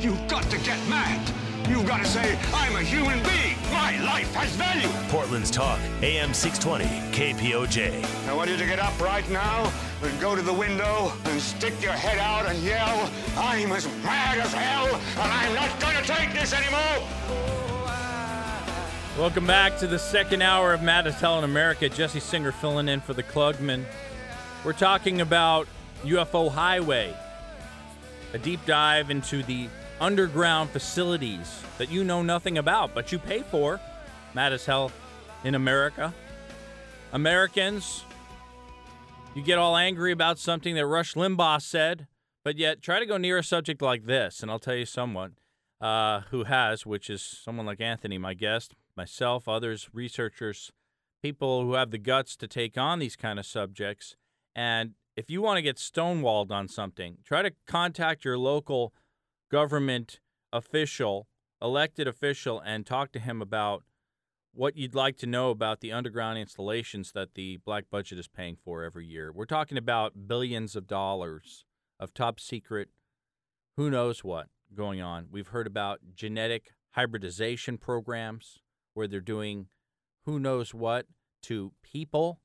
You've got to get mad. You've got to say, I'm a human being. My life has value. Portland's Talk, AM 620, KPOJ. I want you to get up right now and go to the window and stick your head out and yell, I'm as mad as hell and I'm not going to take this anymore. Welcome back to the second hour of Mad as Hell in America. Jesse Singer filling in for the Klugman. We're talking about UFO Highway, a deep dive into the underground facilities that you know nothing about, but you pay for. Mad as Hell in America. Americans, you get all angry about something that Rush Limbaugh said, but yet try to go near a subject like this, and I'll tell you someone uh, who has, which is someone like Anthony, my guest, myself, others, researchers, people who have the guts to take on these kind of subjects. And if you want to get stonewalled on something, try to contact your local government official, elected official, and talk to him about what you'd like to know about the underground installations that the black budget is paying for every year. We're talking about billions of dollars of top secret, who knows what going on. We've heard about genetic hybridization programs where they're doing who knows what to people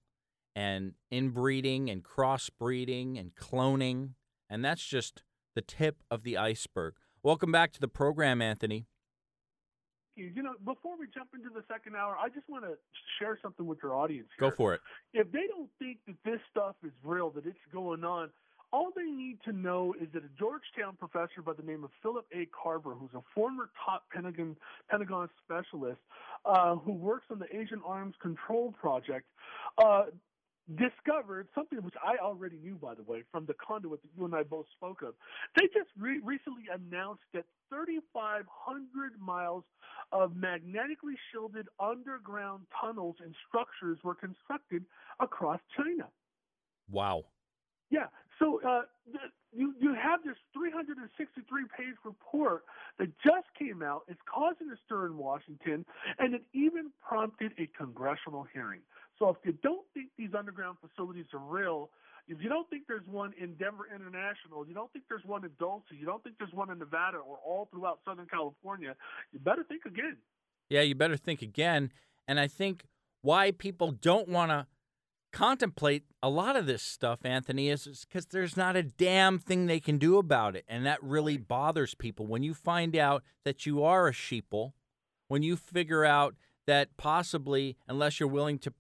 and inbreeding and crossbreeding and cloning. And that's just the tip of the iceberg. Welcome back to the program, Anthony. You know, before we jump into the second hour, I just want to share something with your audience. Here. Go for it. If they don't think that this stuff is real, that it's going on, all they need to know is that a Georgetown professor by the name of Philip A. Karber, who's a former top Pentagon Pentagon specialist uh, who works on the Asian Arms Control Project, uh, discovered something which I already knew, by the way, from the conduit that you and I both spoke of. They just re- recently announced that 3,500 miles of magnetically shielded underground tunnels and structures were constructed across China. Wow. Yeah. So uh, the, you you have this 363 page report that just came out. It's causing a stir in Washington, and it even prompted a congressional hearing. So if you don't think these underground facilities are real, if you don't think there's one in Denver International, you don't think there's one in Dulce, you don't think there's one in Nevada or all throughout Southern California, you better think again. Yeah, you better think again. And I think why people don't want to contemplate a lot of this stuff, Anthony, is because there's not a damn thing they can do about it. And that really bothers people. When you find out that you are a sheeple, when you figure out that possibly, unless you're willing to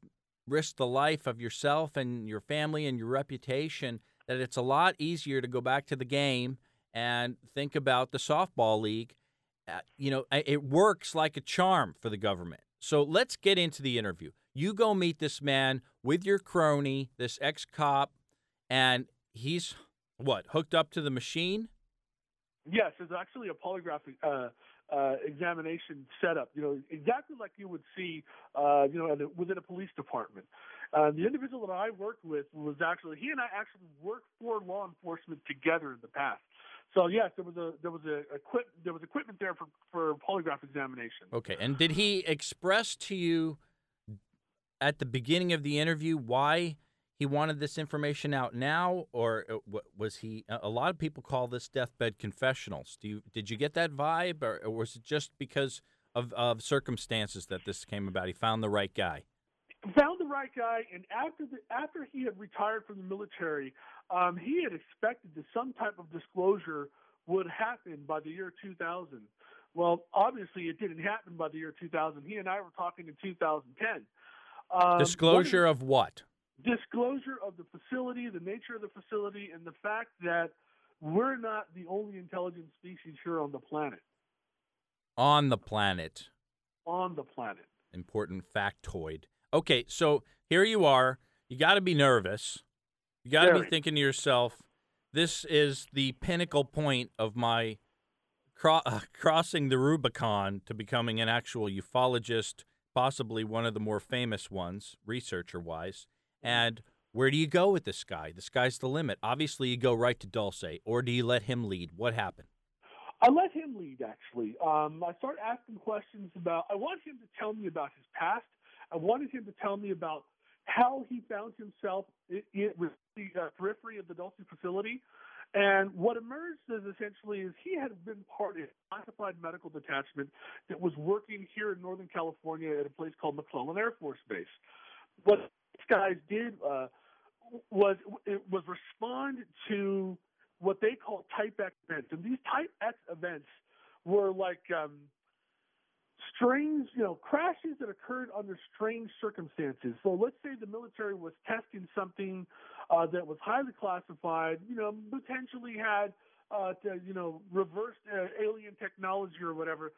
risk the life of yourself and your family and your reputation, that it's a lot easier to go back to the game and think about the softball league. Uh, you know, it works like a charm for the government. So let's get into the interview. You go meet this man with your crony, this ex cop, and he's what hooked up to the machine. Yes, it's actually a polygraph uh, uh, examination setup. You know, exactly like you would see, uh, you know, within a police department. Uh, the individual that I worked with was actually he and I actually worked for law enforcement together in the past. So yes, there was a there was a equip there was equipment there for for polygraph examination. Okay, and did he express to you at the beginning of the interview why he wanted this information out now, or uh, was he? A lot of people call this deathbed confessionals. Do you did you get that vibe, or, or was it just because of, of circumstances that this came about? He found the right guy. Found the right guy, and after the after he had retired from the military, um, he had expected that some type of disclosure would happen by the year 2000. Well, obviously, it didn't happen by the year 2000. He and I were talking in 2010. Um, disclosure what is, of what? Disclosure of the facility, the nature of the facility, and the fact that we're not the only intelligent species here on the planet. On the planet. On the planet. Important factoid. Okay, so here you are. You got to be nervous. You got to be thinking to yourself, this is the pinnacle point of my cro- uh, crossing the Rubicon to becoming an actual ufologist, possibly one of the more famous ones, researcher wise. And where do you go with this guy? The sky's the limit. Obviously, you go right to Dulce, or do you let him lead? What happened? I let him lead, actually. Um, I started asking questions about, I wanted him to tell me about his past. I wanted him to tell me about how he found himself with the uh, periphery of the Dulce facility. And what emerged is essentially is he had been part of a classified medical detachment that was working here in Northern California at a place called McClellan Air Force Base. What guys did uh, was was respond to what they call Type X events, and these Type X events were like um, strange, you know, crashes that occurred under strange circumstances. So let's say the military was testing something uh, that was highly classified, you know, potentially had, uh, to, you know, reversed uh, alien technology or whatever.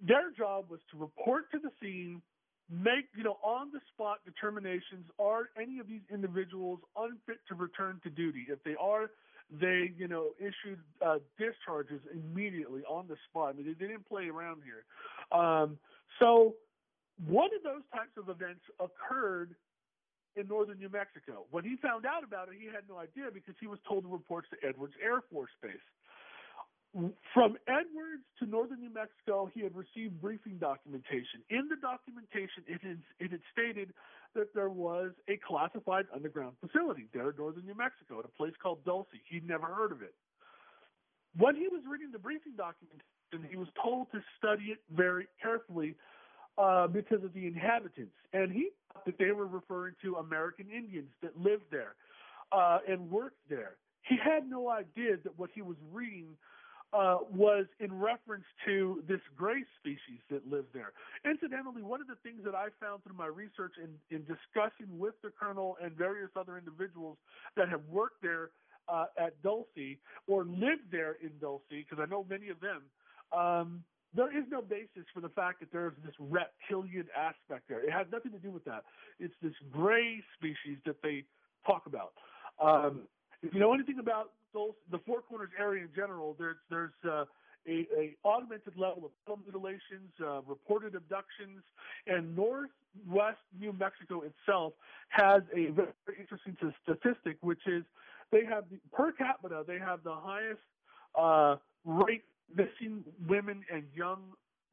Their job was to report to the scene, make, you know, on the spot determinations are any of these individuals unfit to return to duty? If they are, they, you know, issued uh, discharges immediately on the spot. I mean, they, didn't play around here. Um, so one of those types of events occurred in northern New Mexico. When he found out about it, he had no idea because he was told to report to Edwards Air Force Base. From Edwards to northern New Mexico, he had received briefing documentation. In the documentation, it, had stated that there was a classified underground facility there in northern New Mexico at a place called Dulce. He'd never heard of it. When he was reading the briefing documentation, he was told to study it very carefully uh, because of the inhabitants. And he thought that they were referring to American Indians that lived there uh, and worked there. He had no idea that what he was reading uh, was in reference to this gray species that lives there. Incidentally, one of the things that I found through my research in, in discussing with the colonel and various other individuals that have worked there uh, at Dulce or lived there in Dulce, because I know many of them, um, there is no basis for the fact that there's this reptilian aspect there. It has nothing to do with that. It's this gray species that they talk about. Um, if you know anything about those, the Four Corners area in general, there's there's uh, a, a augmented level of mutilations, uh, reported abductions, and northwest New Mexico itself has a very interesting statistic, which is they have the, per capita they have the highest uh, rate missing women and young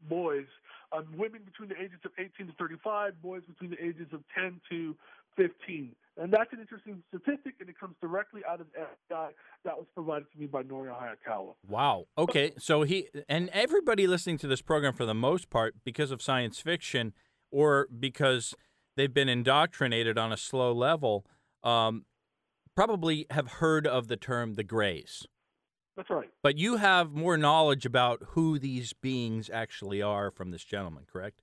boys, um, women between the ages of 18 to 35, boys between the ages of 10 to 15. And that's an interesting statistic, and it comes directly out of FBI that was provided to me by Norio Hayakawa. Wow. Okay. So he, and everybody listening to this program for the most part, because of science fiction or because they've been indoctrinated on a slow level, um, probably have heard of the term the Greys. That's right. But you have more knowledge about who these beings actually are from this gentleman, correct?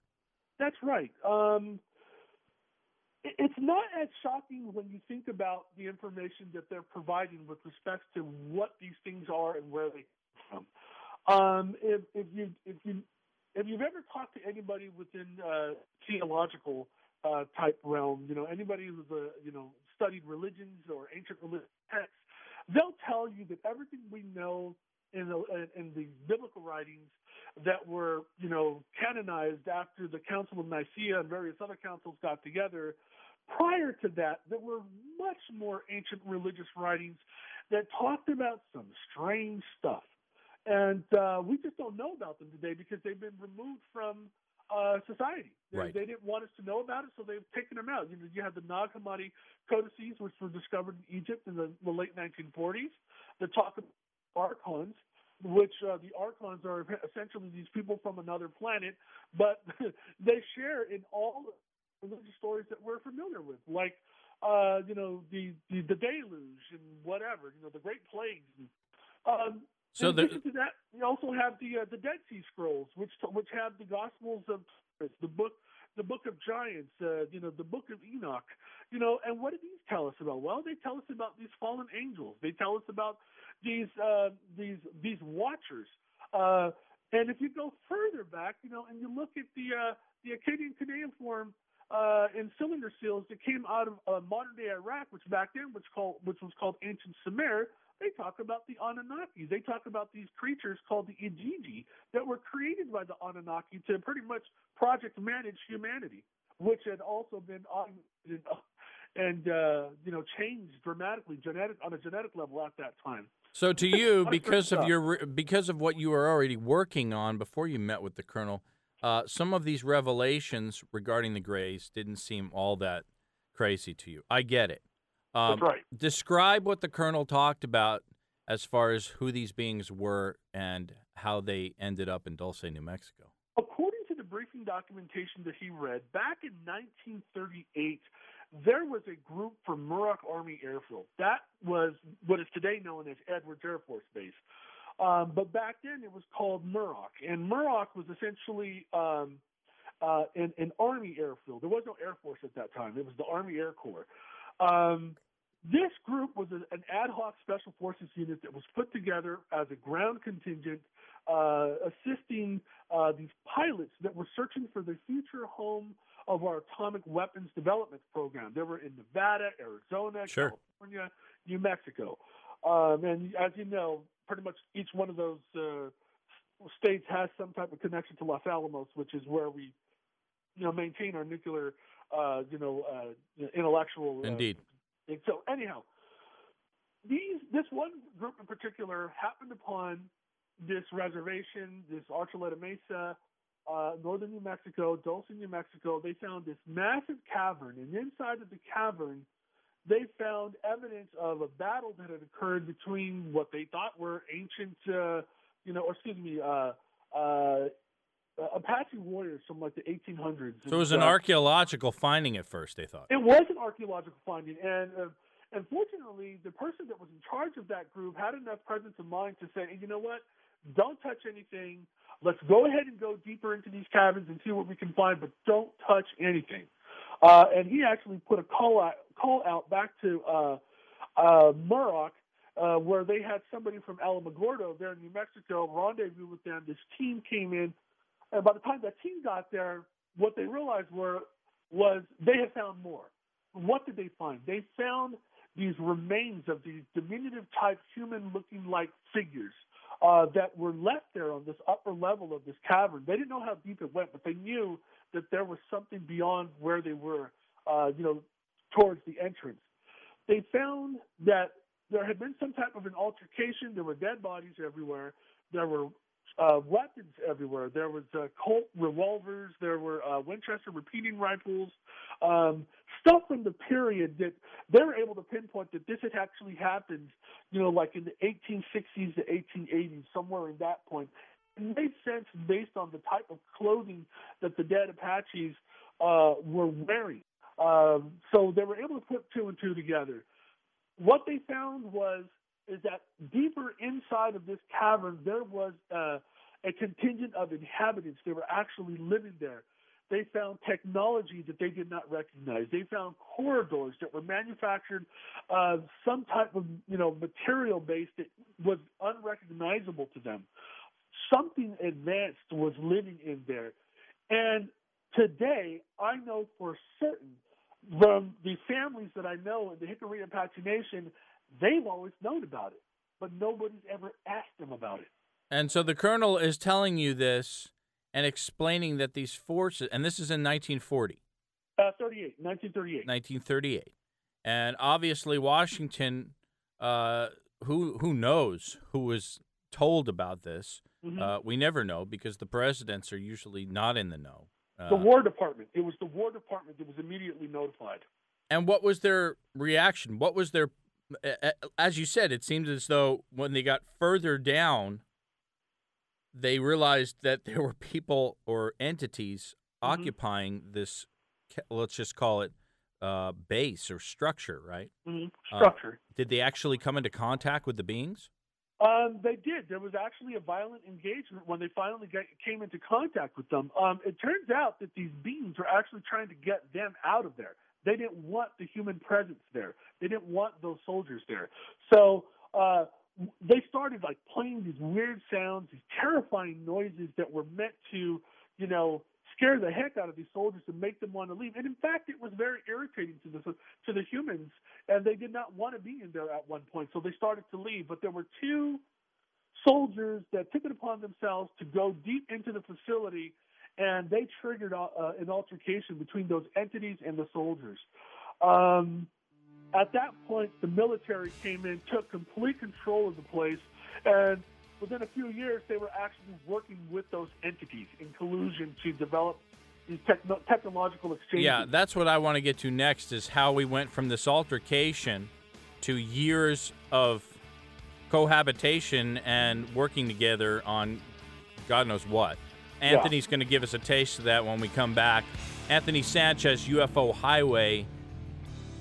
That's right. Um, it's not as shocking when you think about the information that they're providing with respect to what these things are and where they come from. Um, if, if you if you if you've ever talked to anybody within uh, theological uh, type realm, you know anybody who's a you know studied religions or ancient religious texts, they'll tell you that everything we know in the in the biblical writings that were you know canonized after the Council of Nicaea and various other councils got together Prior to that, there were much more ancient religious writings that talked about some strange stuff. And uh, we just don't know about them today because they've been removed from uh, society. They, right. they didn't want us to know about it, so they've taken them out. You know, you have the Nag Hammadi codices, which were discovered in Egypt in the, the late 1940s, that talk about archons, which uh, the archons are essentially these people from another planet, but they share in all religious stories that we're familiar with, like uh, you know the, the, the deluge and whatever, you know the Great Plagues. And, um, so in addition to that, we also have the uh, the Dead Sea Scrolls, which which have the Gospels of the book the book of giants, uh, you know, the book of Enoch, you know, and what do these tell us about? Well, they tell us about these fallen angels. They tell us about these uh, these these watchers. Uh, and if you go further back, you know, and you look at the uh, the Akkadian cuneiform uh, in cylinder seals that came out of uh, modern day Iraq, which back then was called which was called ancient Sumer. They talk about the Anunnaki. They talk about these creatures called the Igigi that were created by the Anunnaki to pretty much project manage humanity, which had also been augmented and uh, you know changed dramatically genetic on a genetic level at that time. So to you, because of your because of what you were already working on before you met with the colonel, uh, some of these revelations regarding the Greys didn't seem all that crazy to you. I get it. Um, That's right. Describe what the colonel talked about as far as who these beings were and how they ended up in Dulce, New Mexico. According to the briefing documentation that he read, back in 1938, there was a group from Muroc Army Airfield. That was what is today known as Edwards Air Force Base. Um, but back then it was called Muroc, and Muroc was essentially um, uh, an, an Army airfield. There was no Air Force at that time; it was the Army Air Corps. Um, this group was an ad hoc special forces unit that was put together as a ground contingent, uh, assisting uh, these pilots that were searching for the future home of our atomic weapons development program. They were in Nevada, Arizona, Sure. California, New Mexico. Um, and as you know, pretty much each one of those uh, states has some type of connection to Los Alamos, which is where we, you know, maintain our nuclear, uh, you know, uh, intellectual. uh, Indeed. and so, anyhow, these this one group in particular happened upon this reservation, this Archuleta Mesa, uh, northern New Mexico, Dulce, New Mexico. They found this massive cavern, and inside of the cavern, they found evidence of a battle that had occurred between what they thought were ancient, uh, you know, or excuse me, uh, uh, Apache warriors from like the 1800s. So it was an And, uh, archaeological finding at first, they thought. it was an archaeological finding, and uh, unfortunately, the person that was in charge of that group had enough presence of mind to say, hey, you know what? Don't touch anything. Let's go ahead and go deeper into these cabins and see what we can find, but don't touch anything. Uh, and he actually put a call out, call out back to uh, uh, Muroc, uh, where they had somebody from Alamogordo there in New Mexico rendezvous with them. This team came in, and by the time that team got there, what they realized were was they had found more. What did they find? They found these remains of these diminutive type human looking like figures uh, that were left there on this upper level of this cavern. They didn't know how deep it went, but they knew that there was something beyond where they were, uh, you know, towards the entrance. They found that there had been some type of an altercation. There were dead bodies everywhere. There were uh, weapons everywhere. There was uh, Colt revolvers. There were uh, Winchester repeating rifles. Um, stuff from the period that they were able to pinpoint that this had actually happened. You know, like in the 1860s to 1880s, somewhere in that point. It made sense based on the type of clothing that the dead Apaches uh, were wearing. Um, so they were able to put two and two together. What they found was is that deeper inside of this cavern there was uh, a contingent of inhabitants. They were actually living there. They found technology that they did not recognize. They found corridors that were manufactured of some type of you know material base that was unrecognizable to them. Something advanced was living in there, and today I know for certain from the families that I know in the Jicarilla Apache Nation, they've always known about it, but nobody's ever asked them about it. And so the colonel is telling you this and explaining that these forces, and this is in 1940, Uh, 38, 1938. 1938, and obviously Washington, uh, who who knows who was told about this? Mhm. Uh, we never know because the presidents are usually not in the know. Uh, the War Department. It was the War Department that was immediately notified. And what was their reaction? What was their, as you said, it seemed as though when they got further down, they realized that there were people or entities Mm-hmm. occupying this, let's just call it uh, base or structure, right? Mhm. Uh, Structure. Did they actually come into contact with the beings? Um, they did. There was actually a violent engagement when they finally got, came into contact with them. Um, it turns out that these beings were actually trying to get them out of there. They didn't want the human presence there. They didn't want those soldiers there. So uh, they started like playing these weird sounds, these terrifying noises that were meant to, you know, scare the heck out of these soldiers and make them want to leave. And in fact, it was very irritating to the to the humans, and they did not want to be in there at one point. So they started to leave. But there were two soldiers that took it upon themselves to go deep into the facility, and they triggered uh, an altercation between those entities and the soldiers. Um, at that point, the military came in, took complete control of the place, and within a few years, they were actually working with those entities in collusion to develop these techno- technological exchanges. Yeah, that's what I want to get to next is how we went from this altercation to years of cohabitation and working together on God knows what. Anthony's going to give us a taste of that when we come back. Anthony Sanchez, UFO Highway.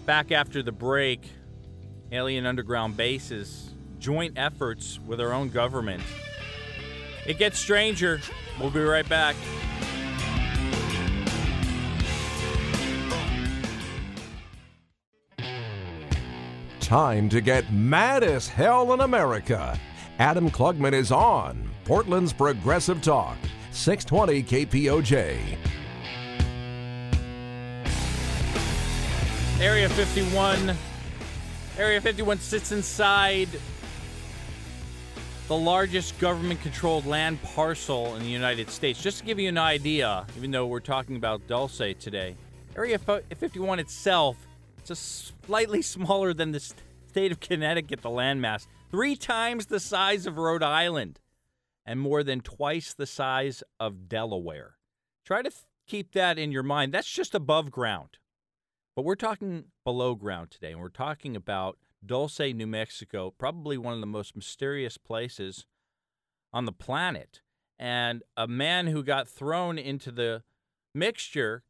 Back after the break, alien underground bases, joint efforts with our own government. It gets stranger. We'll be right back. Time to get mad as hell in America. Adam Klugman is on Portland's Progressive Talk, 620 KPOJ. Area 51. Area 51 sits inside the largest government controlled land parcel in the United States. Just to give you an idea, even though we're talking about Dulce today, Area 51 itself is slightly smaller than the state of Connecticut, the landmass, three times the size of Rhode Island, and more than twice the size of Delaware. Try to th- keep that in your mind. That's just above ground. But we're talking below ground today, and we're talking about Dulce, New Mexico, probably one of the most mysterious places on the planet. And a man who got thrown into the mixture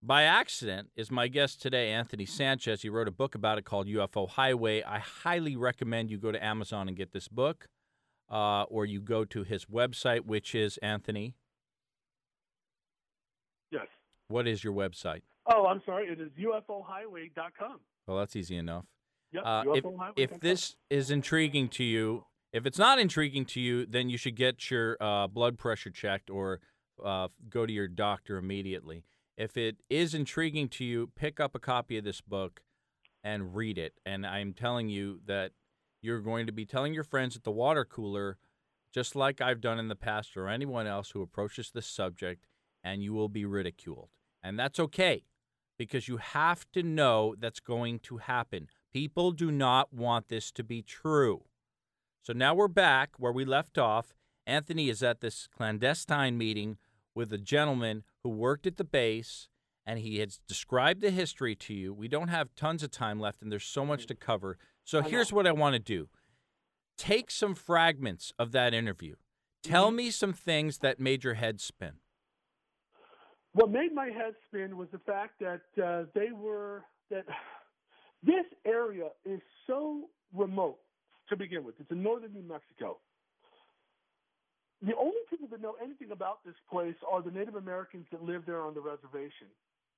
by accident is my guest today, Anthony Sanchez. He wrote a book about it called UFO Highway. I highly recommend you go to Amazon and get this book, uh, or you go to his website, which is Anthony. Yes. What is your website? Oh, I'm sorry. It is UFOhighway.com. Well, that's easy enough. Yep, Uh, if, if this is intriguing to you, if it's not intriguing to you, then you should get your uh, blood pressure checked or uh, go to your doctor immediately. If it is intriguing to you, pick up a copy of this book and read it. And I'm telling you that you're going to be telling your friends at the water cooler, just like I've done in the past, or anyone else who approaches this subject, and you will be ridiculed. And that's okay because you have to know that's going to happen. People do not want this to be true. So now we're back where we left off. Anthony is at this clandestine meeting with a gentleman who worked at the base and he has described the history to you. We don't have tons of time left and there's so much to cover. So here's what I want to do take some fragments of that interview. Tell mm-hmm. me some things that made your head spin. What made my head spin was the fact that uh, they were that this area is so remote to begin with. It's in northern New Mexico. The only people that know anything about this place are the Native Americans that live there on the reservation.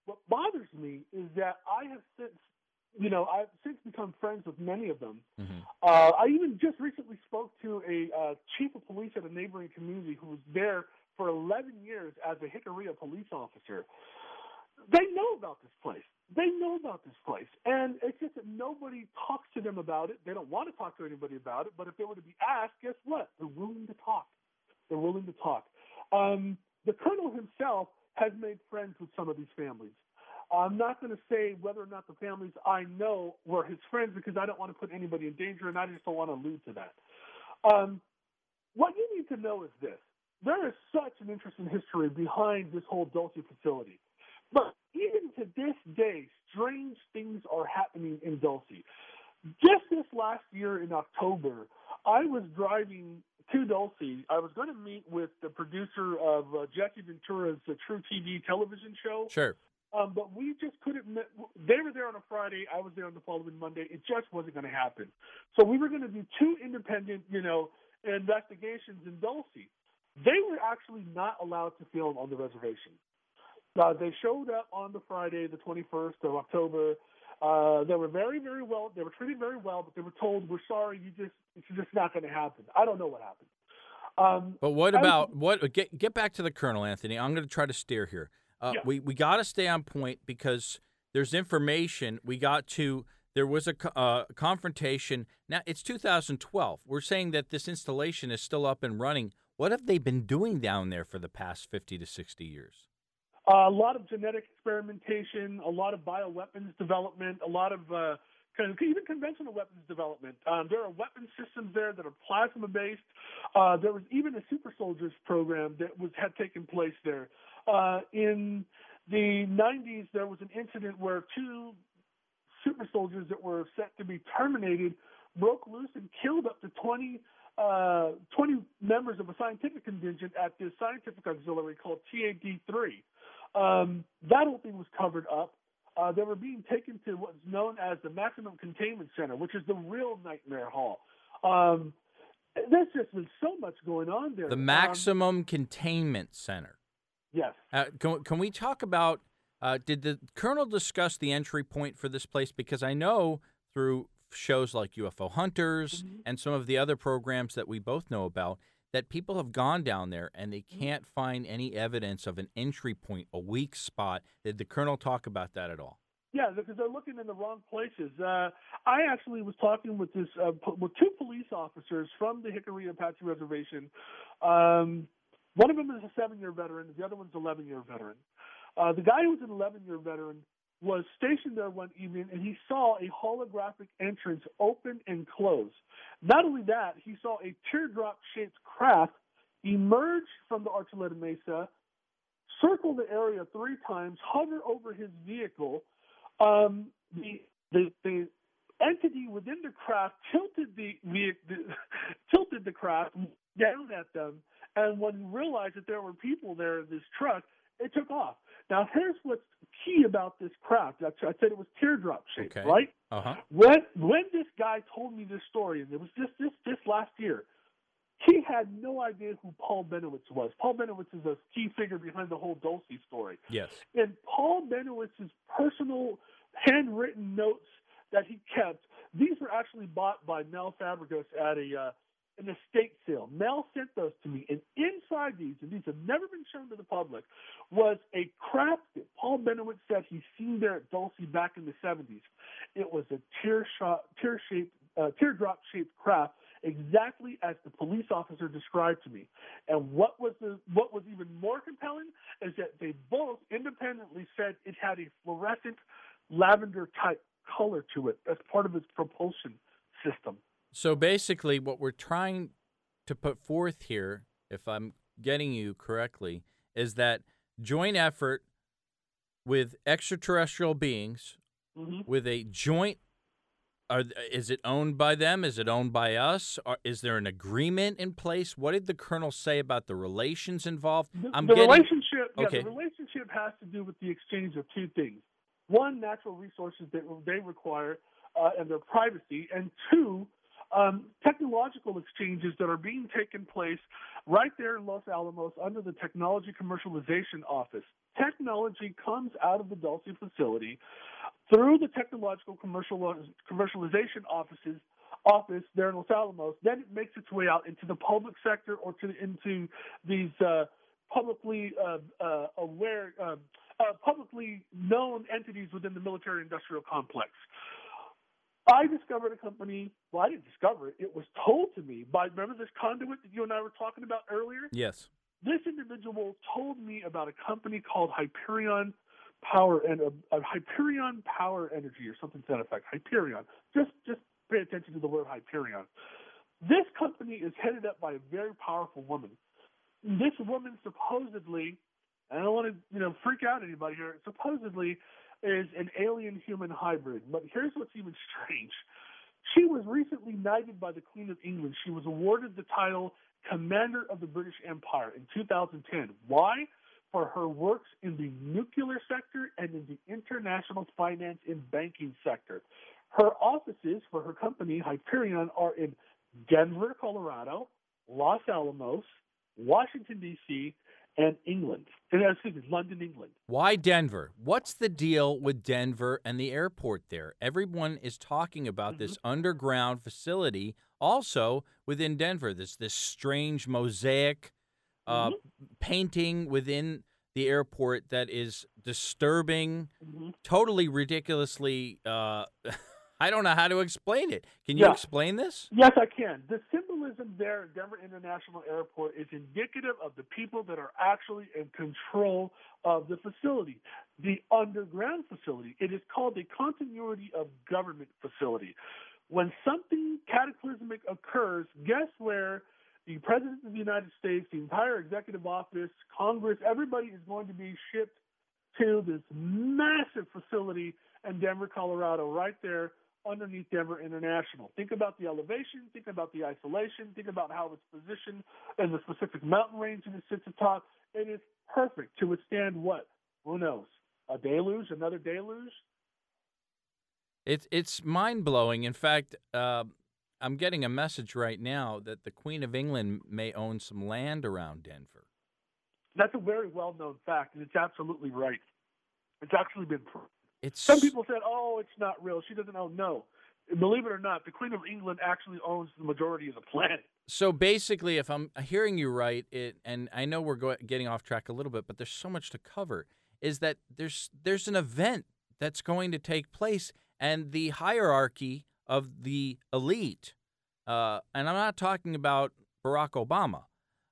What bothers me is that I have since, you know, I've since become friends with many of them. Uh, I even just recently spoke to a uh, chief of police at a neighboring community who was there for 11 years as a Jicarilla police officer. They know about this place. They know about this place. And it's just that nobody talks to them about it. They don't want to talk to anybody about it. But if they were to be asked, guess what? They're willing to talk. They're willing to talk. Um, the colonel himself has made friends with some of these families. I'm not going to say whether or not the families I know were his friends because I don't want to put anybody in danger and I just don't want to allude to that. Um, what you need to know is this there is such an interesting history behind this whole Dulce facility. But even to this day, strange things are happening in Dulce. Just this last year in October, I was driving to Dulce. I was going to meet with the producer of uh, Jesse Ventura's uh, True TV television show. Sure. Um, but we just couldn't. They were there on a Friday. I was there on the following Monday. It just wasn't going to happen. So we were going to do two independent, you know, investigations in Dulce. They were actually not allowed to film on the reservation. Uh, they showed up on the Friday, the 21st of October. Uh, they were very, very well. They were treated very well, but they were told, "We're sorry, you just it's just not going to happen." I don't know what happened. Um, But what about what? Get get back to the colonel, Anthony. I'm going to try to steer here. Uh, Yeah. We we got to stay on point because there's information. We got to. There was a uh, confrontation. Now it's 2012. We're saying that this installation is still up and running. What have they been doing down there for the past 50 to 60 years? a lot of genetic experimentation, a lot of bioweapons development, a lot of uh, even conventional weapons development. Um, there are weapon systems there that are plasma based. Uh, there was even a super soldiers program that was had taken place there. Uh, in the 90s, there was an incident where two super soldiers that were set to be terminated broke loose and killed up to 20, uh, 20 members of a scientific contingent at this scientific auxiliary called TAD3. Um, that whole thing was covered up. Uh, they were being taken to what's known as the Maximum Containment Center, which is the real nightmare hall. Um, there's just been so much going on there. The Um, Maximum Containment Center. yes. Uh, can, can we talk about? Uh, did the colonel discuss the entry point for this place? Because I know through shows like UFO Hunters Mm-hmm. and some of the other programs that we both know about that people have gone down there and they Mm-hmm. can't find any evidence of an entry point, a weak spot. Did the colonel talk about that at all? Yeah, because they're looking in the wrong places. Uh, I actually was talking with this uh, with two police officers from the Jicarilla Apache Reservation. Um, one of them is a seven-year veteran. The other one's an eleven-year veteran. Uh, the guy who was an eleven-year veteran was stationed there one evening, and he saw a holographic entrance open and close. Not only that, he saw a teardrop-shaped craft emerge from the Archuleta Mesa, circle the area three times, hover over his vehicle. Um, the, the the entity within the craft tilted the, the, the tilted the craft down at them, and when he realized that there were people there in this truck, it took off. Now, here's what's key about this craft. I, I said it was teardrop shaped, Okay. right? Uh huh. When when this guy told me this story, and it was just this this last year, he had no idea who Paul Bennewitz was. Paul Bennewitz is a key figure behind the whole Dulce story. Yes. And Paul Bennewitz's personal handwritten notes that he kept, these were actually bought by Mel Fabregas at a uh, an estate sale. Mel sent those to me, and inside these, and these have never been shown to the public, was a craft that Paul Bennewitz said he seen there at Dulce back in the 70s. It was a tear shot, tear shaped, uh, teardrop shaped craft, exactly as the police officer described to me. And what was the what was even more compelling is that they both independently said it had a fluorescent lavender type color to it as part of its propulsion system. So basically, what we're trying to put forth here, if I'm getting you correctly, is that joint effort with extraterrestrial beings, hmm with a joint. Are, is it owned by them? Is it owned by us? Or is there an agreement in place? What did the colonel say about the relations involved? The, I'm the getting relationship, yeah, okay. the relationship has to do with the exchange of two things: one, natural resources that they require uh, and their privacy, and two, um, technological exchanges that are being taken place right there in Los Alamos under the Technology Commercialization Office. Technology comes out of the Dulce facility through the Technological Commercial Commercialization Offices office there in Los Alamos. Then it makes its way out into the public sector or to into these uh, publicly uh, uh, aware, uh, uh, publicly known entities within the military-industrial complex. I discovered a company. Well, I didn't discover it. It was told to me by remember this conduit that you and I were talking about earlier. yes. This individual told me about a company called Hyperion Power and uh, uh, Hyperion Power Energy or something to that effect. Hyperion. Just just pay attention to the word Hyperion. This company is headed up by a very powerful woman. This woman supposedly, I don't want to you know freak out anybody here. Supposedly is an alien human hybrid. But here's what's even strange. She was recently knighted by the Queen of England. She was awarded the title Commander of the British Empire in 2010. Why? For her works in the nuclear sector and in the international finance and banking sector. Her offices for her company, Hyperion, are in Denver, Colorado, Los Alamos, Washington, D.C., and England. And, uh, excuse me, London, England. Why Denver? What's the deal with Denver and the airport there? Everyone is talking about this underground facility also within Denver. This this strange mosaic uh, painting within the airport that is disturbing, totally ridiculously. Uh, I don't know how to explain it. Can you Yeah. explain this? Yes, I can. The symbolism there at Denver International Airport is indicative of the people that are actually in control of the facility. The underground facility, it is called a continuity of government facility. When something cataclysmic occurs, guess where the President of the United States, the entire executive office, Congress, everybody is going to be shipped to this massive facility in Denver, Colorado, right there underneath Denver International. Think about the elevation, think about the isolation, think about how it's positioned in the specific mountain range that it sits atop. It is perfect to withstand what? Who knows? A deluge, another deluge? It's it's mind blowing. In fact, uh, I'm getting a message right now that the Queen of England may own some land around Denver. That's a very well known fact, and it's absolutely right. It's actually been proven. It's Some people said, "Oh, it's not real. She doesn't own." No, believe it or not, the Queen of England actually owns the majority of the planet. So basically, if I'm hearing you right, it and I know we're go- getting off track a little bit, but there's so much to cover. Is that there's there's an event that's going to take place, and the hierarchy of the elite, uh, and I'm not talking about Barack Obama.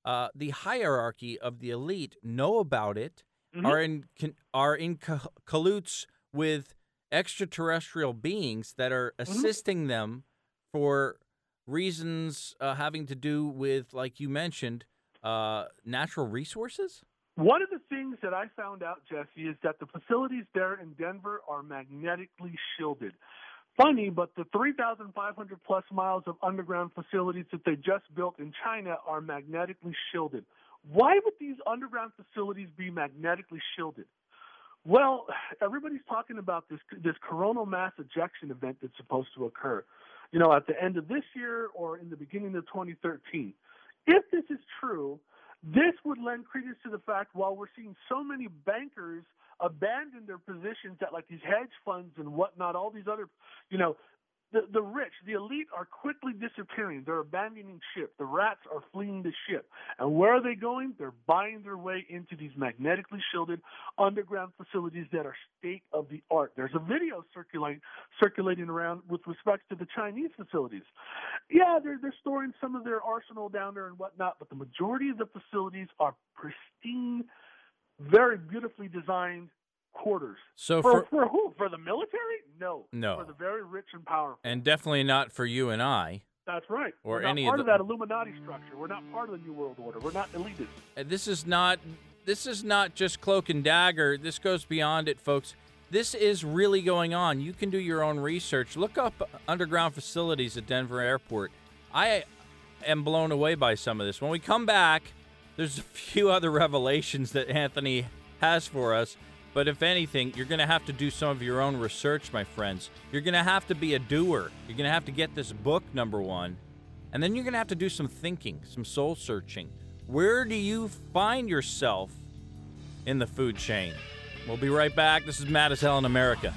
Uh, the hierarchy of the elite know about it, Mhm. are in are in ca- cahoots with extraterrestrial beings that are assisting them for reasons uh, having to do with, like you mentioned, uh, natural resources. One of the things that I found out, Jesse, is that the facilities there in Denver are magnetically shielded. Funny, but the 3,500 plus miles of underground facilities that they just built in China are magnetically shielded. Why would these underground facilities be magnetically shielded? Well, everybody's talking about this this coronal mass ejection event that's supposed to occur, you know, at the end of this year or in the beginning of 2013. If this is true, this would lend credence to the fact while we're seeing so many bankers abandon their positions at like these hedge funds and whatnot, all these other, you know, the, the rich, the elite are quickly disappearing. They're abandoning ship. The rats are fleeing the ship. And where are they going? They're buying their way into these magnetically shielded underground facilities that are state of the art. There's a video circulating circulating around with respect to the Chinese facilities. Yeah, they're they're storing some of their arsenal down there and whatnot, but the majority of the facilities are pristine, very beautifully designed quarters. So For, for for who? For the military? No. No. For the very rich and powerful. and definitely not for you and I. That's right. Or We're not any of part the- of that Illuminati structure. We're not part of the New World Order. We're not elitist. Uh, This is not this is not just cloak and dagger. This goes beyond it, folks. This is really going on. You can do your own research. Look up underground facilities at Denver Airport. I am blown away by some of this. When we come back, there's a few other revelations that Anthony has for us. But if anything, you're going to have to do some of your own research, my friends. You're going to have to be a doer. You're going to have to get this book, number one. And then you're going to have to do some thinking, some soul searching. Where do you find yourself in the food chain? We'll be right back. This is Mad as Hell in America.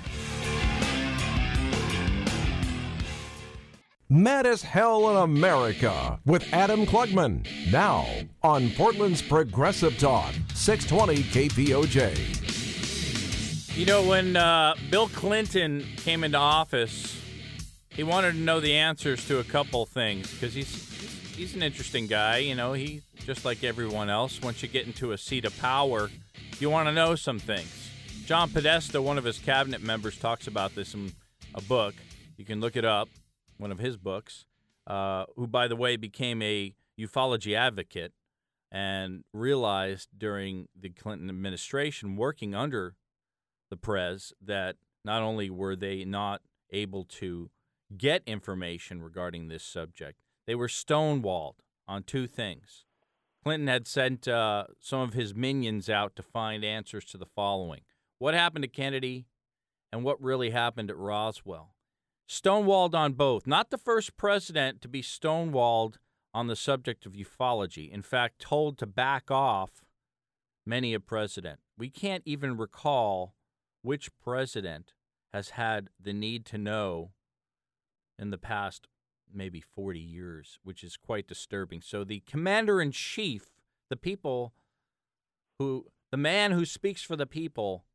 Mad as Hell in America with Adam Klugman. Now on Portland's Progressive Talk, 620 KPOJ. You know, when uh, Bill Clinton came into office, he wanted to know the answers to a couple things because he's, he's an interesting guy. You know, he just like everyone else. Once you get into a seat of power, you want to know some things. John Podesta, one of his cabinet members, talks about this in a book. You can look it up. One of his books, uh, who, by the way, became a ufology advocate and realized during the Clinton administration, working under the Prez that not only were they not able to get information regarding this subject, they were stonewalled on two things. Clinton had sent uh, some of his minions out to find answers to the following What happened to Kennedy and what really happened at Roswell? Stonewalled on both. Not the first president to be stonewalled on the subject of ufology. In fact, told to back off many a president. We can't even recall which president has had the need to know in the past maybe 40 years, which is quite disturbing. So the commander in chief, the people who, the man who speaks for the people,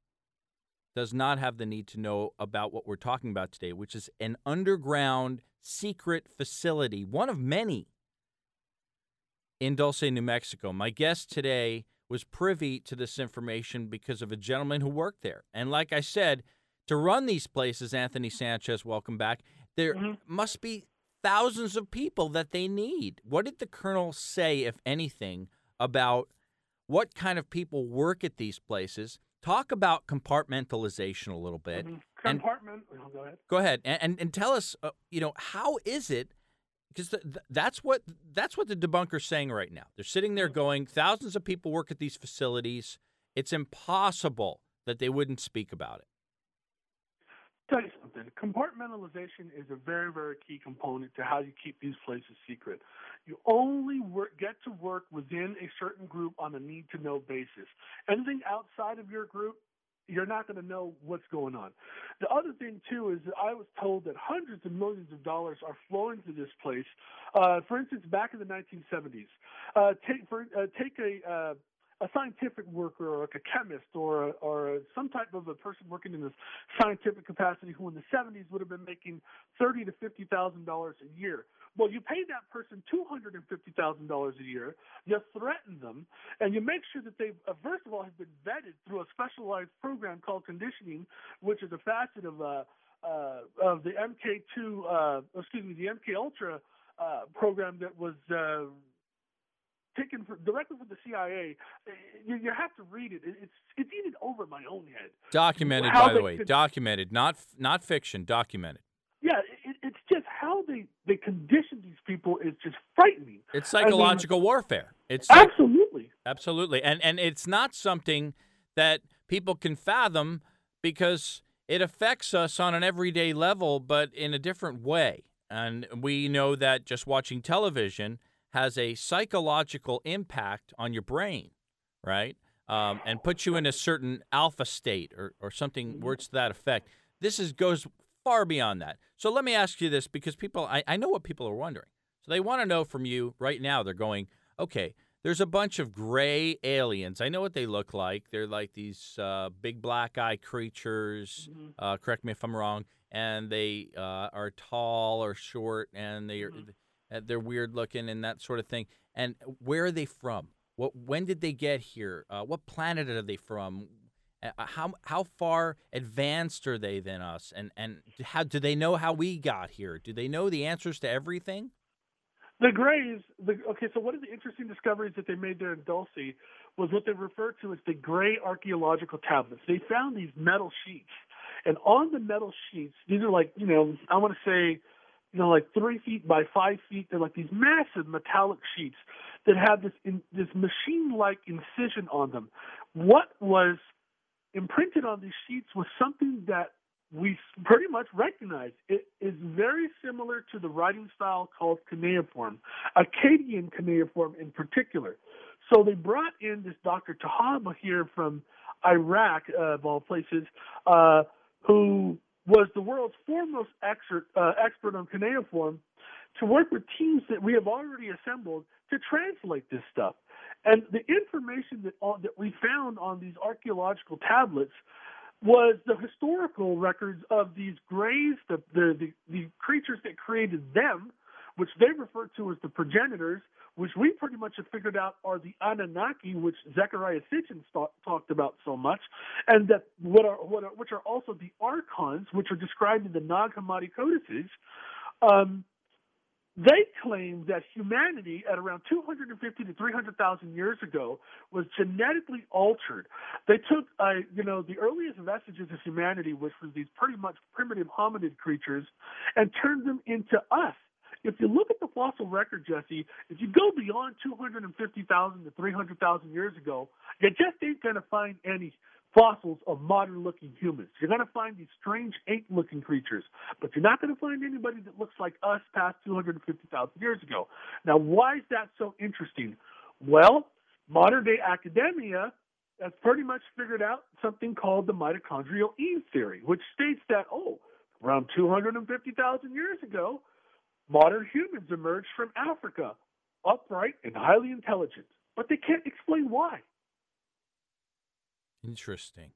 does not have the need to know about what we're talking about today, which is an underground secret facility, one of many in Dulce, New Mexico. My guest today was privy to this information because of a gentleman who worked there. And like I said, to run these places, Anthony Sanchez, welcome back, there must be thousands of people that they need. What did the colonel say, if anything, about what kind of people work at these places? Talk about compartmentalization a little bit And- Compartment. oh, go ahead. Go ahead and and, and tell us, uh, you know, how is it? Because th- th- that's what that's what the debunker's saying right now. They're sitting there going, thousands of people work at these facilities. It's impossible that they wouldn't speak about it. tell you something. Compartmentalization is a very, very key component to how you keep these places secret. You only work, get to work within a certain group on a need-to-know basis. Anything outside of your group, you're not going to know what's going on. The other thing too is that I was told that hundreds of millions of dollars are flowing to this place. Uh, for instance, back in the 1970s, uh, take for uh, take a uh, a scientific worker or like a chemist or a, or a, some type of a person working in this scientific capacity who in the 70s would have been making thirty to fifty thousand dollars a year. Well, you pay that person two hundred and fifty thousand dollars a year. You threaten them, and you make sure that they, uh, first of all, have been vetted through a specialized program called conditioning, which is a facet of uh, uh, of the MK2, uh, excuse me, the MK Ultra uh, program that was. Uh, taken directly from the CIA. You, you have to read it. it. It's it's even over my own head. Documented, How by the way, could- documented, not not fiction, documented. Yeah, it, it's just how they they condition these people is just frightening. It's I mean- psychological warfare. It's Absolutely. Absolutely. And and it's not something that people can fathom because it affects us on an everyday level but in a different way. And we know that just watching television has a psychological impact on your brain, right? Um, and puts you in a certain alpha state or, or something words to that effect. This is goes far beyond that. So let me ask you this because people I, I know what people are wondering. So they want to know from you right now, they're going, okay, there's a bunch of gray aliens. I know what they look like. They're like these uh, big black eye creatures. Uh, correct me if I'm wrong. And they uh, are tall or short, and they are uh, they're weird looking and that sort of thing. And where are they from? What when did they get here? Uh, what planet are they from? Uh, how how far advanced are they than us? And and how do they know how we got here? Do they know the answers to everything? The Greys, the, okay, so one of the interesting discoveries that they made there in Dulce was what they refer to as the Gray archaeological tablets. They found these metal sheets, and on the metal sheets, these are like, you know, I want to say, you know, like three feet by five feet. They're like these massive metallic sheets that have this in, this machine-like incision on them. What was imprinted on these sheets was something that we pretty much recognize. It is very similar to the writing style called cuneiform, Akkadian cuneiform in particular. So they brought in this Dr. Tahaba here from Iraq, uh, of all places, uh, who was the world's foremost expert, uh, expert on cuneiform, to work with teams that we have already assembled to translate this stuff. And the information that on, that we found on these archaeological tablets was the historical records of these grays, the, the, the, the creatures that created them, which they refer to as the progenitors, which we pretty much have figured out are the Anunnaki, which Zechariah Sitchin talked about so much, and that what are, what are which are also the archons, which are described in the Nag Hammadi codices. Um, they claim that humanity at around 250 to 300,000 years ago was genetically altered. They took, uh, you know, the earliest vestiges of humanity, which was these pretty much primitive hominid creatures, and turned them into us. If you look at the fossil record, Jesse, if you go beyond 250,000 to 300,000 years ago, you just ain't going to find any fossils of modern looking humans. You're going to find these strange ape looking creatures, but you're not going to find anybody that looks like us past 250,000 years ago. Now, why is that so interesting? Well, modern day academia has pretty much figured out something called the mitochondrial Eve theory, which states that, oh, around 250,000 years ago, modern humans emerged from Africa, upright and highly intelligent. But they can't explain why. Interesting.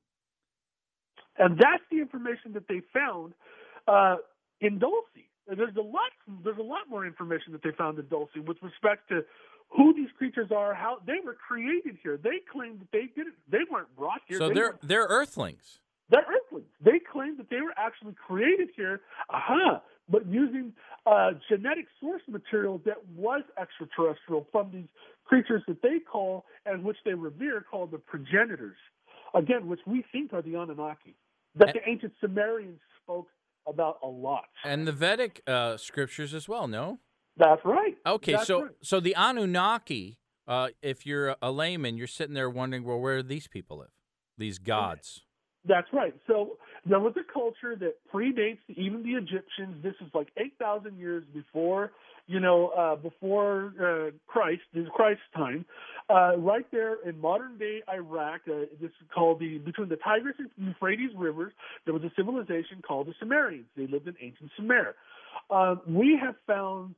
and that's the information that they found uh, in Dulce. There's a lot. There's a lot more information that they found in Dulce with respect to who these creatures are, how they were created here. They claim that they didn't. They weren't brought here. So They they're they're Earthlings. they're They claim that they were actually created here, aha, but using uh, genetic source material that was extraterrestrial from these creatures that they call and which they revere called the progenitors. Again, which we think are the Anunnaki. that And- the ancient Sumerians spoke about a lot. And the Vedic uh, scriptures as well, no? That's right. Okay, That's so right. so the Anunnaki, uh, if you're a layman, you're sitting there wondering, well, where do these people live? These gods. That's right. So there was a culture that predates even the Egyptians. This is like 8,000 years before, you know, uh, before uh, Christ, this is Christ's time. Uh, right there in modern day Iraq, uh, this is called the, between the Tigris and Euphrates rivers, there was a civilization called the Sumerians. They lived in ancient Sumer. Uh, we have found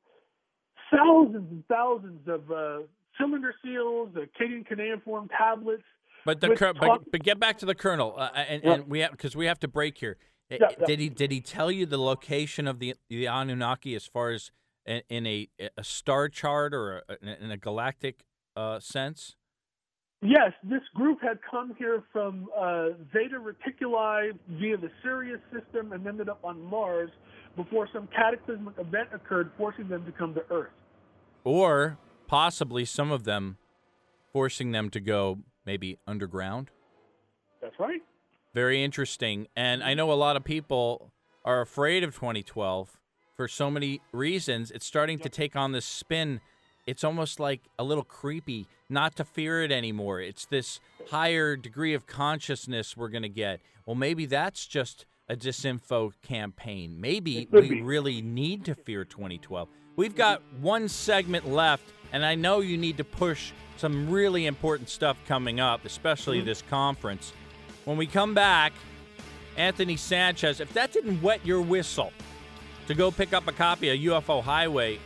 thousands and thousands of uh, cylinder seals, Akkadian cuneiform tablets, But the cur- but, but get back to the colonel, uh, and, Yeah. and we have because we have to break here. Yeah, yeah. Did he did he tell you the location of the the Anunnaki as far as in, in a a star chart or a, in a galactic uh, sense? Yes, this group had come here from uh, Zeta Reticuli via the Sirius system and ended up on Mars before some cataclysmic event occurred, forcing them to come to Earth. or possibly some of them forcing them to go maybe underground. That's right. Very interesting. And I know a lot of people are afraid of 2012 for so many reasons. It's starting to take on this spin. It's almost like a little creepy not to fear it anymore. It's this higher degree of consciousness we're going to get. Well, maybe that's just a disinfo campaign. Maybe we be. really need to fear 2012. We've got one segment left, and I know you need to push some really important stuff coming up, especially mm-hmm. this conference. When we come back, Anthony Sanchez, if that didn't wet your whistle to go pick up a copy of UFO Highway,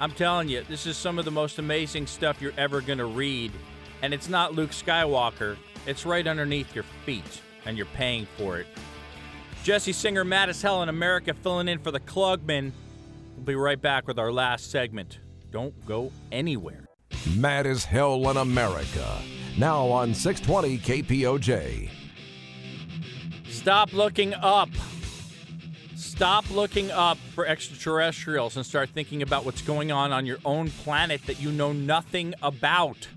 I'm telling you, this is some of the most amazing stuff you're ever going to read. And it's not Luke Skywalker, it's right underneath your feet, and you're paying for it. Jesse Singer, Mad as Hell in America, filling in for the Klugman. We'll be right back with our last segment. Don't go anywhere. Mad as Hell in America. Now on 620 KPOJ. Stop looking up. Stop looking up for extraterrestrials and start thinking about what's going on on your own planet that you know nothing about.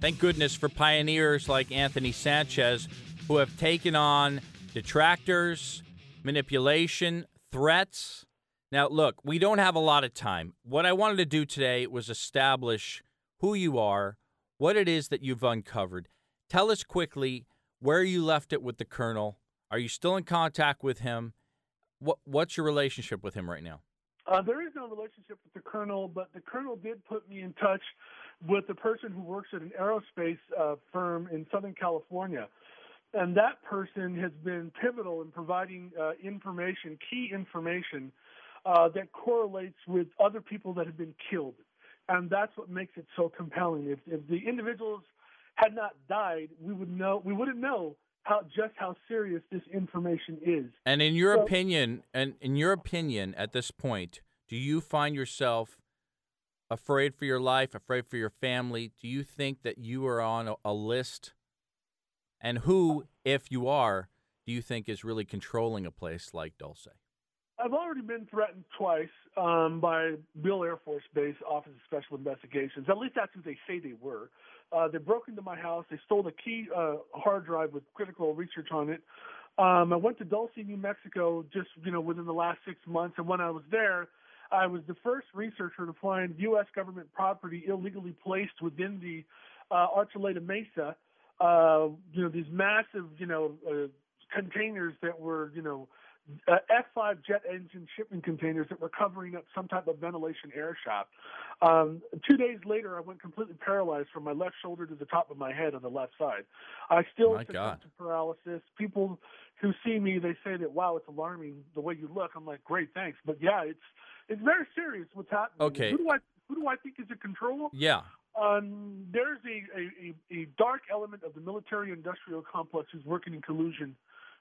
Thank goodness for pioneers like Anthony Sanchez who have taken on detractors, manipulation, threats. Now, look, we don't have a lot of time. What I wanted to do today was establish who you are, what it is that you've uncovered. Tell us quickly where you left it with the colonel. Are you still in contact with him? What What's your relationship with him right now? Uh, there is no relationship with the colonel, but the colonel did put me in touch with the person who works at an aerospace uh, firm in Southern California. And that person has been pivotal in providing uh, information, key information, uh, that correlates with other people that have been killed. And that's what makes it so compelling. If, if the individuals had not died, we would know we wouldn't know how just how serious this information is. And in your So- opinion, and in your opinion, at this point, do you find yourself afraid for your life, afraid for your family? Do you think that you are on a, a list? And who, if you are, do you think is really controlling a place like Dulce? I've already been threatened twice um, by Beale Air Force Base Office of Special Investigations. At least that's who they say they were. Uh, they broke into my house. They stole the key uh, hard drive with critical research on it. Um, I went to Dulce, New Mexico, just you know within the last six months. And when I was there, I was the first researcher to find U.S. government property illegally placed within the uh, Archuleta Mesa. Uh, you know these massive you know uh, containers that were you know uh, F5 jet engine shipping containers that were covering up some type of ventilation air shaft. Um, two days later, I went completely paralyzed from my left shoulder to the top of my head on the left side. I still succumb to paralysis. People who see me, they say that, wow, it's alarming the way you look. I'm like, great, thanks. But yeah, it's it's very serious what's happening. Okay. Who do I who do I think is in control? Yeah. Um, there's a, a, a, a dark element of the military industrial complex who's working in collusion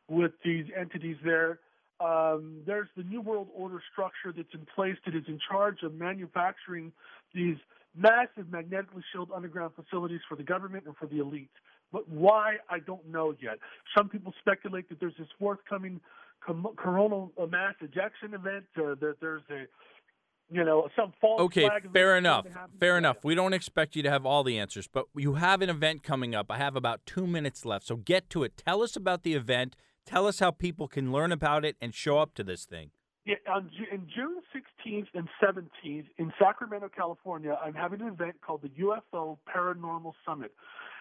with these entities there. Um, there's the New World Order structure that's in place that is in charge of manufacturing these massive magnetically shielded underground facilities for the government and for the elite. But why, I don't know yet. Some people speculate that there's this forthcoming com- coronal uh, mass ejection event, or that there's a, you know, some false Okay, fair enough. going to happen. Fair enough. We don't expect you to have all the answers, but you have an event coming up. I have about two minutes left, so get to it. Tell us about the event. Tell us how people can learn about it and show up to this thing. Yeah, on in June 16th and 17th in Sacramento, California, I'm having an event called the UFO Paranormal Summit.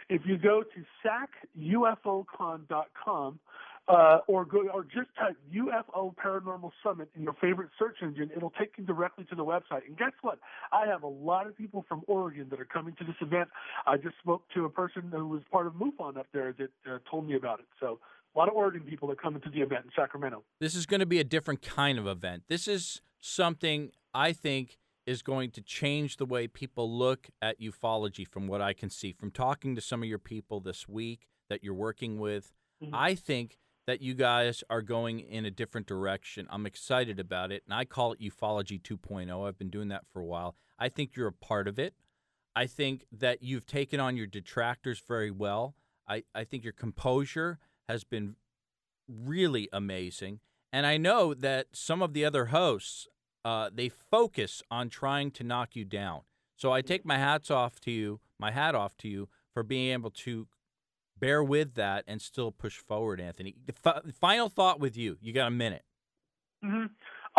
If you go to sacufocon.com uh, or go or just type UFO Paranormal Summit in your favorite search engine, it'll take you directly to the website. And guess what? I have a lot of people from Oregon that are coming to this event. I just spoke to a person who was part of MUFON up there that uh, told me about it. So a lot of Oregon people are coming to the event in Sacramento. This is going to be a different kind of event. This is something I think is going to change the way people look at ufology from what I can see. From talking to some of your people this week that you're working with, Mhm. I think that you guys are going in a different direction. I'm excited about it, and I call it ufology 2.0. I've been doing that for a while. I think you're a part of it. I think that you've taken on your detractors very well. I, I think your composure has been really amazing. And I know that some of the other hosts, uh, they focus on trying to knock you down. So I take my hats off to you, my hat off to you for being able to bear with that and still push forward, Anthony. The fi- final thought with you. You got a minute. hmm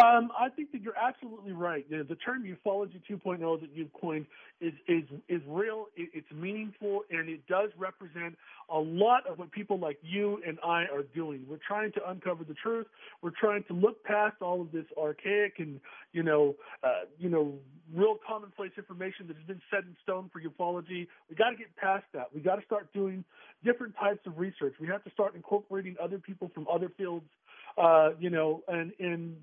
Um, I think that you're absolutely right. The, the term ufology 2.0 that you've coined is is is real. It, it's meaningful, and it does represent a lot of what people like you and I are doing. We're trying to uncover the truth. We're trying to look past all of this archaic and you know uh, you know real commonplace information that has been set in stone for ufology. We got to get past that. We got to start doing different types of research. We have to start incorporating other people from other fields. Uh, you know, and and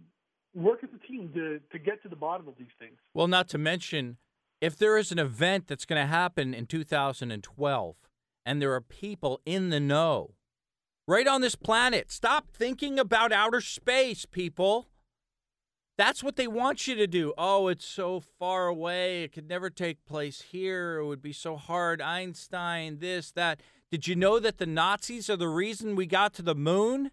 work as a team to to get to the bottom of these things. Well, not to mention, if there is an event that's going to happen in 2012 and there are people in the know right on this planet, stop thinking about outer space, people. That's what they want you to do. Oh, it's so far away. It could never take place here. It would be so hard. Einstein, this, that. Did you know that the Nazis are the reason we got to the moon?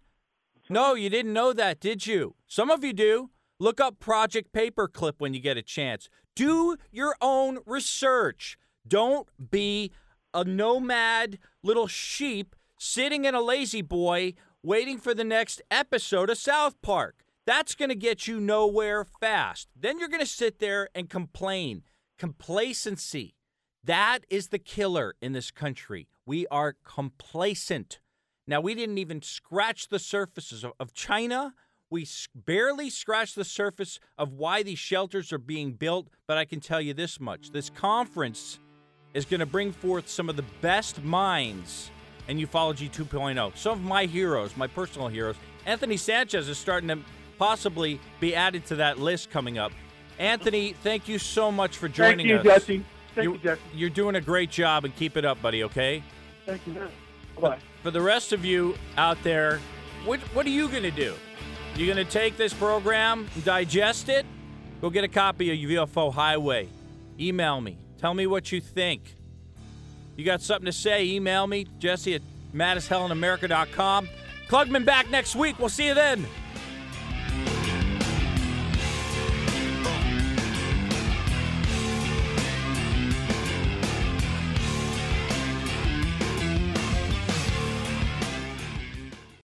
No, you didn't know that, did you? Some of you do. Look up Project Paperclip when you get a chance. Do your own research. Don't be a nomad little sheep sitting in a lazy boy waiting for the next episode of South Park. That's going to get you nowhere fast. Then you're going to sit there and complain. Complacency. That is the killer in this country. We are complacent. Now, we didn't even scratch the surfaces of, China. We barely scratched the surface of why these shelters are being built, but I can tell you this much. This conference is going to bring forth some of the best minds in ufology 2.0. Some of my heroes, my personal heroes. Anthony Sanchez is starting to possibly be added to that list coming up. Anthony, thank you so much for joining us. Thank you, us. Jesse. Thank you, Jesse. You're doing a great job and keep it up, buddy, okay? Thank you, man. Bye. For the rest of you out there, what, what are you going to do? You're going to take this program, digest it? Go get a copy of UFO Highway. Email me. Tell me what you think. You got something to say? Email me, Jesse at madashellinamerica.com. Klugman back next week. We'll see you then.